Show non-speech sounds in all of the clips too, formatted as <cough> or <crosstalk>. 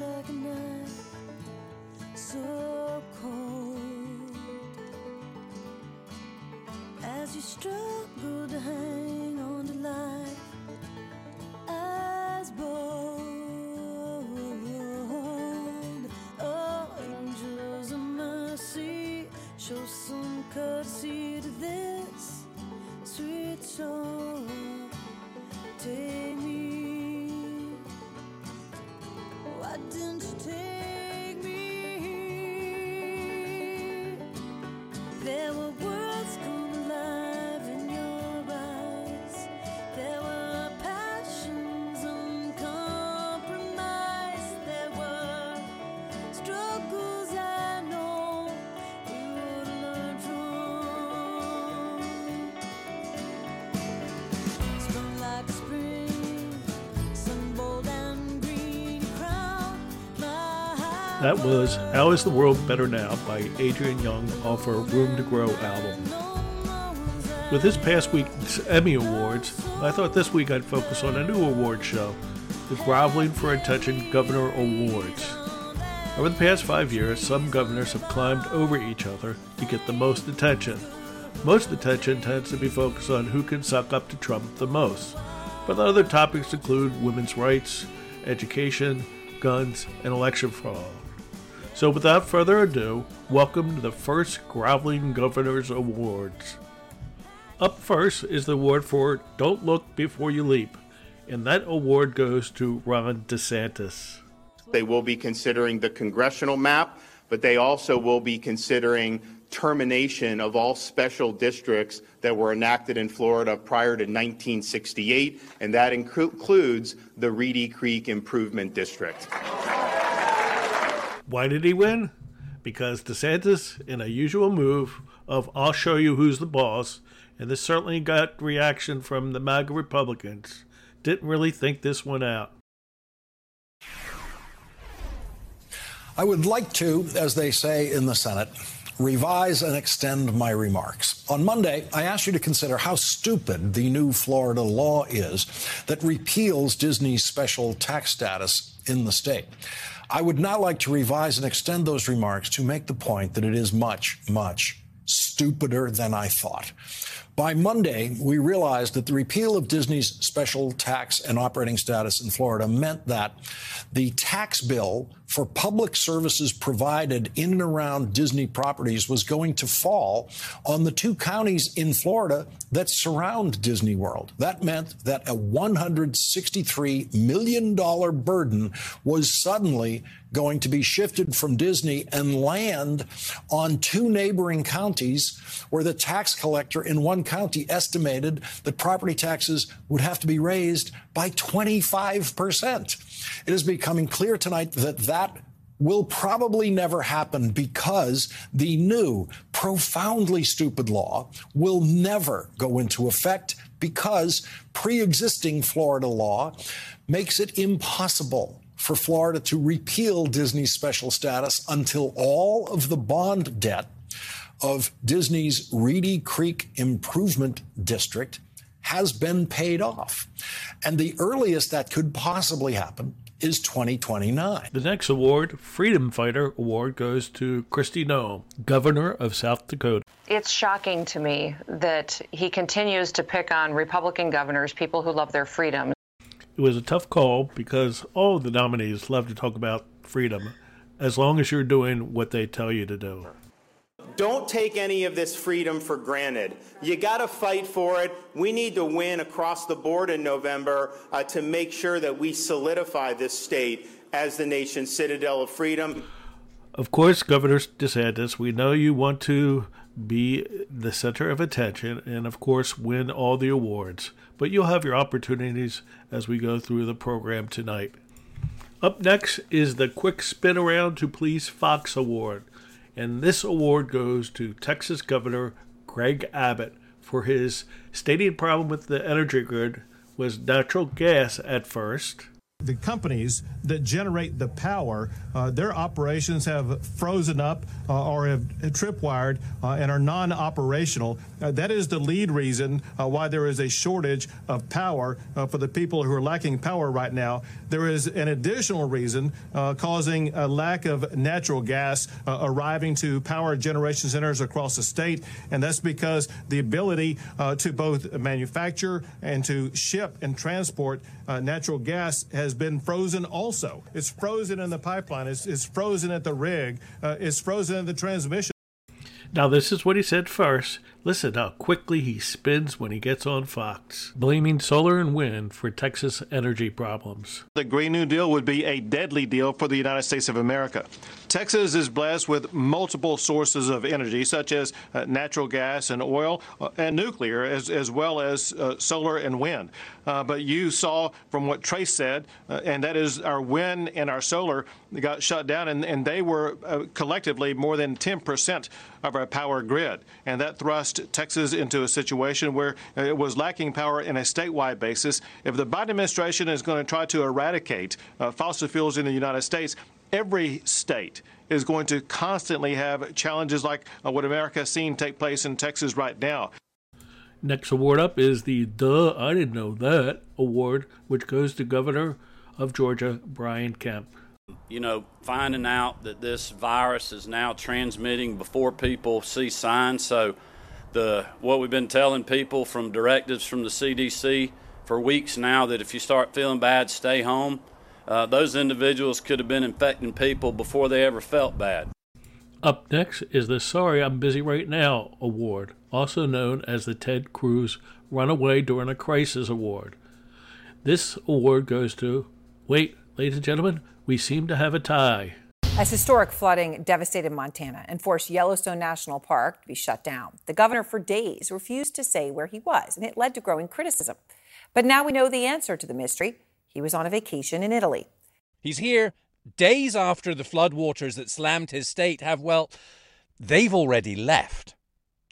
like a knife, so cold as you struggle to hang. That was How is the World Better Now by Adrian Young off her Room to Grow album. With this past week's Emmy Awards, I thought this week I'd focus on a new award show, the Groveling for Attention Governor Awards. Over the past five years, some governors have climbed over each other to get the most attention. Most attention tends to be focused on who can suck up to Trump the most, but other topics include women's rights, education, guns, and election fraud. So, without further ado, welcome to the first Groveling Governors Awards. Up first is the award for Don't Look Before You Leap, and that award goes to Ron DeSantis. They will be considering the congressional map, but they also will be considering termination of all special districts that were enacted in Florida prior to 1968, and that inclu- includes the Reedy Creek Improvement District. Why did he win? Because DeSantis, in a usual move of I'll show you who's the boss, and this certainly got reaction from the MAGA Republicans, didn't really think this one out. I would like to, as they say in the Senate, revise and extend my remarks. On Monday, I asked you to consider how stupid the new Florida law is that repeals Disney's special tax status in the state. I would not like to revise and extend those remarks to make the point that it is much, much stupider than I thought. By Monday, we realized that the repeal of Disney's special tax and operating status in Florida meant that the tax bill for public services provided in and around Disney properties was going to fall on the two counties in Florida that surround Disney World. That meant that a $163 million burden was suddenly going to be shifted from Disney and land on two neighboring counties where the tax collector in one county estimated that property taxes would have to be raised by 25%. It is becoming clear tonight that that will probably never happen because the new profoundly stupid law will never go into effect because pre-existing Florida law makes it impossible for Florida to repeal Disney's special status until all of the bond debt of Disney's Reedy Creek Improvement District has been paid off. And the earliest that could possibly happen is 2029. The next award, Freedom Fighter Award, goes to Kristi Noem, Governor of South Dakota. It's shocking to me that he continues to pick on Republican governors, people who love their freedom. It was a tough call because all of the nominees love to talk about freedom as long as you're doing what they tell you to do. Don't take any of this freedom for granted. You got to fight for it. We need to win across the board in November uh, to make sure that we solidify this state as the nation's citadel of freedom. Of course, Governor DeSantis, we know you want to be the center of attention and, of course, win all the awards. But you'll have your opportunities as we go through the program tonight. Up next is the Quick Spin Around to Please Fox Award. And this award goes to Texas Governor Greg Abbott for his stated problem with the energy grid was natural gas at first, The companies that generate the power, uh, their operations have frozen up uh, or have tripwired uh, and are non operational. Uh, that is the lead reason uh, why there is a shortage of power uh, for the people who are lacking power right now. There is an additional reason causing a lack of natural gas arriving to power generation centers across the state, and that's because the ability to both manufacture and to ship and transport natural gas has has been frozen also. It's frozen in the pipeline, it's, it's frozen at the rig, uh, it's frozen in the transmission. Now, this is what he said first. Listen how quickly he spins when he gets on Fox, blaming solar and wind for Texas energy problems. The Green New Deal would be a deadly deal for the United States of America. Texas is blessed with multiple sources of energy, such as uh, natural gas and oil uh, and nuclear, as, as well as uh, solar and wind. Uh, but you saw from what Trace said, uh, and that is our wind and our solar got shut down, and, and they were uh, collectively more than 10% of our power grid. And that thrust Texas into a situation where it was lacking power in a statewide basis. If the Biden administration is going to try to eradicate fossil fuels in the United States, every state is going to constantly have challenges like uh, what America has seen take place in Texas right now. Next award up is the Duh, I Didn't Know That award, which goes to Governor of Georgia, Brian Kemp. You know, finding out that this virus is now transmitting before people see signs. So, the what we've been telling people from directives from the CDC for weeks now that if you start feeling bad, stay home uh, those individuals could have been infecting people before they ever felt bad. Up next is the Sorry I'm Busy Right Now Award, also known as the Ted Cruz Runaway During a Crisis Award. This award goes to, wait, ladies and gentlemen, we seem to have a tie. As historic flooding devastated Montana and forced Yellowstone National Park to be shut down, the governor for days refused to say where he was, and it led to growing criticism. But now we know the answer to the mystery. He was on a vacation in Italy. He's here days after the floodwaters that slammed his state have, well, they've already left.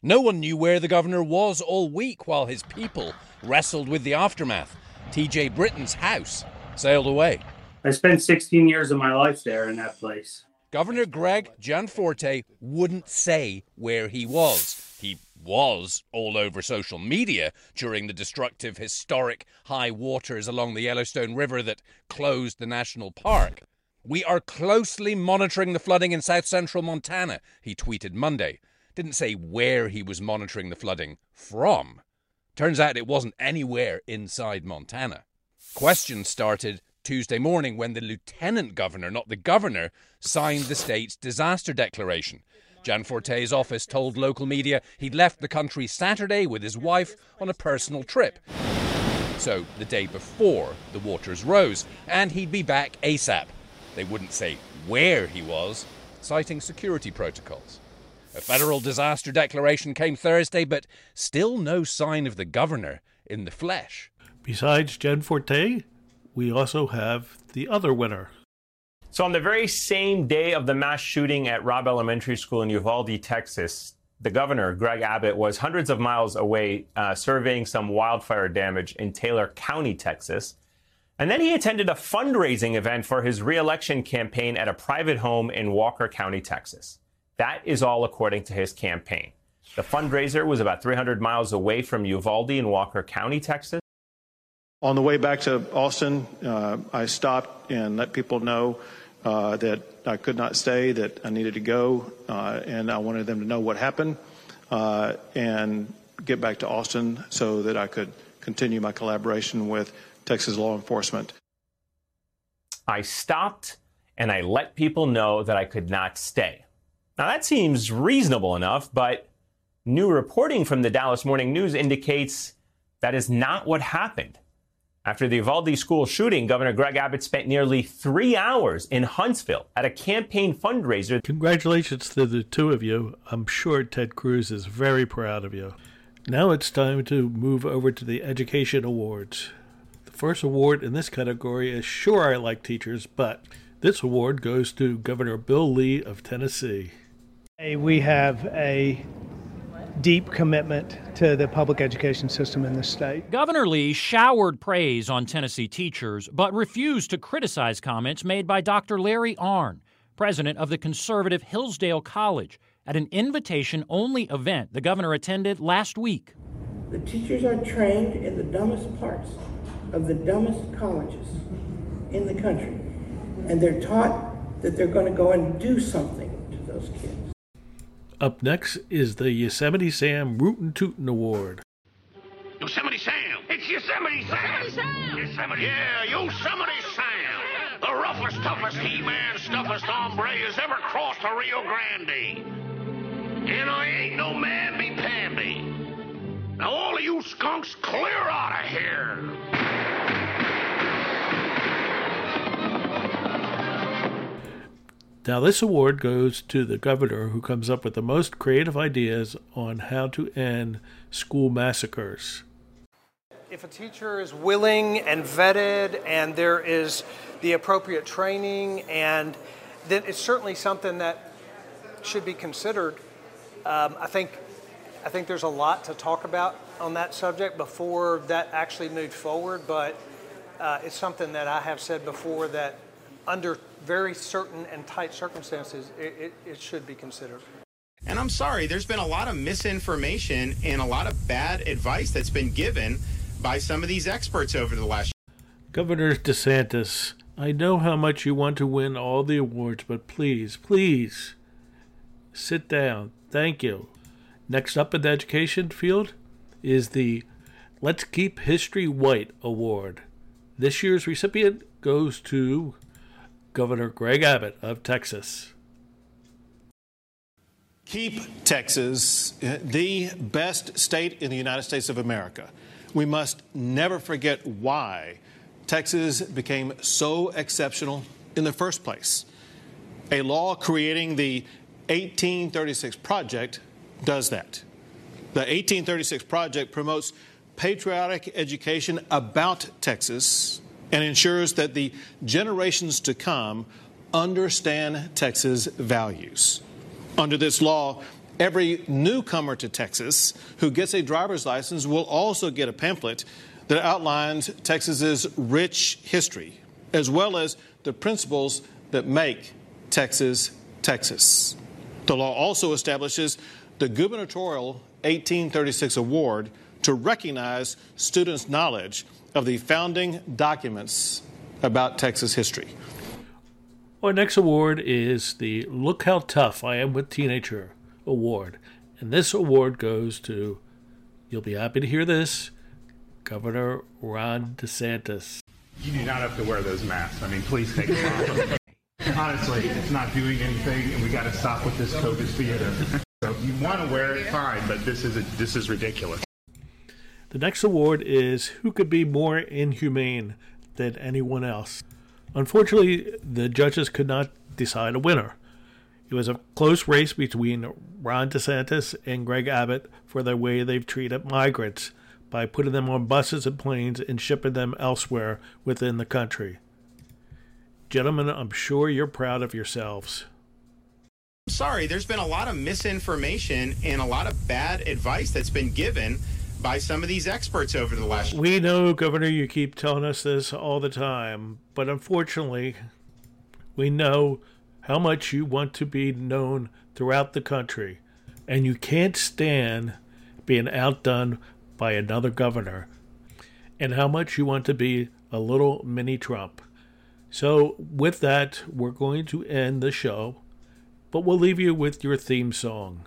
No one knew where the governor was all week while his people wrestled with the aftermath. TJ Britton's house sailed away. I spent 16 years of my life there in that place. Governor Greg Gianforte wouldn't say where he was. He was all over social media during the destructive historic high waters along the Yellowstone River that closed the national park. We are closely monitoring the flooding in south central Montana, he tweeted Monday. Didn't say where he was monitoring the flooding from. Turns out it wasn't anywhere inside Montana. Questions started Tuesday morning when the lieutenant governor, not the governor, signed the state's disaster declaration. Gianforte's office told local media he'd left the country Saturday with his wife on a personal trip. So, the day before the waters rose, and he'd be back ASAP. They wouldn't say where he was, citing security protocols. A federal disaster declaration came Thursday, but still no sign of the governor in the flesh. Besides Gianforte, we also have the other winner. So, on the very same day of the mass shooting at Robb Elementary School in Uvalde, Texas, the governor, Greg Abbott, was hundreds of miles away uh, surveying some wildfire damage in Taylor County, Texas. And then he attended a fundraising event for his reelection campaign at a private home in Walker County, Texas. That is all according to his campaign. The fundraiser was about 300 miles away from Uvalde in Walker County, Texas. On the way back to Austin, uh, I stopped and let people know uh, that I could not stay, that I needed to go, uh, and I wanted them to know what happened uh, and get back to Austin so that I could continue my collaboration with Texas law enforcement. I stopped and I let people know that I could not stay. Now, that seems reasonable enough, but new reporting from the Dallas Morning News indicates that is not what happened. After the Uvalde school shooting, Governor Greg Abbott spent nearly three hours in Huntsville at a campaign fundraiser. Congratulations to the two of you. I'm sure Ted Cruz is very proud of you. Now it's time to move over to the Education Awards. The first award in this category is Sure I Like Teachers, but this award goes to Governor Bill Lee of Tennessee. Hey, we have a deep commitment to the public education system in the state. Governor Lee showered praise on Tennessee teachers, but refused to criticize comments made by Dr. Larry Arnn, president of the conservative Hillsdale College, at an invitation only event the governor attended last week. The teachers are trained in the dumbest parts of the dumbest colleges in the country, and they're taught that they're going to go and do something to those kids. Up next is the Yosemite Sam Rootin' Tootin' Award. Yosemite Sam! It's Yosemite Sam! Yosemite Sam! Yosemite, yeah, Yosemite Sam! The roughest, toughest He-Man, stuffest hombre has ever crossed the Rio Grande. And I ain't no man be pandy. Now all of you skunks clear out of here! Now, this award goes to the governor who comes up with the most creative ideas on how to end school massacres. If a teacher is willing and vetted and there is the appropriate training, and then it's certainly something that should be considered. Um, I think I think there's a lot to talk about on that subject before that actually moved forward, but uh, it's something that I have said before that under very certain and tight circumstances, it, it, it should be considered. And I'm sorry, there's been a lot of misinformation and a lot of bad advice that's been given by some of these experts over the last Governor DeSantis, I know how much you want to win all the awards, but please, please sit down. Thank you. Next up in the education field is the Let's Keep History White Award. This year's recipient goes to Governor Greg Abbott of Texas. Keep Texas uh, the best state in the United States of America. We must never forget why Texas became so exceptional in the first place. A law creating the 1836 Project does that. The 1836 Project promotes patriotic education about Texas and ensures that the generations to come understand Texas values. Under this law, every newcomer to Texas who gets a driver's license will also get a pamphlet that outlines Texas's rich history, as well as the principles that make Texas Texas. The law also establishes the gubernatorial 1836 award to recognize students' knowledge of the founding documents about Texas history. Our next award is the Look How Tough I Am with Teenager award. And this award goes to, you'll be happy to hear this, Governor Ron DeSantis. You do not have to wear those masks. I mean, please take them off. <laughs> Honestly, it's not doing anything, and we got to stop with this COVID theater. So if you want to wear it, fine, but this is a, this is ridiculous. The next award is Who Could Be More Inhumane Than Anyone Else? Unfortunately, the judges could not decide a winner. It was a close race between Ron DeSantis and Greg Abbott for the way they've treated migrants by putting them on buses and planes and shipping them elsewhere within the country. Gentlemen, I'm sure you're proud of yourselves. I'm sorry, there's been a lot of misinformation and a lot of bad advice that's been given by some of these experts over the last We know, Governor, you keep telling us this all the time, but unfortunately, we know how much you want to be known throughout the country, and you can't stand being outdone by another governor, and how much you want to be a little mini Trump. So, with that, we're going to end the show, but we'll leave you with your theme song.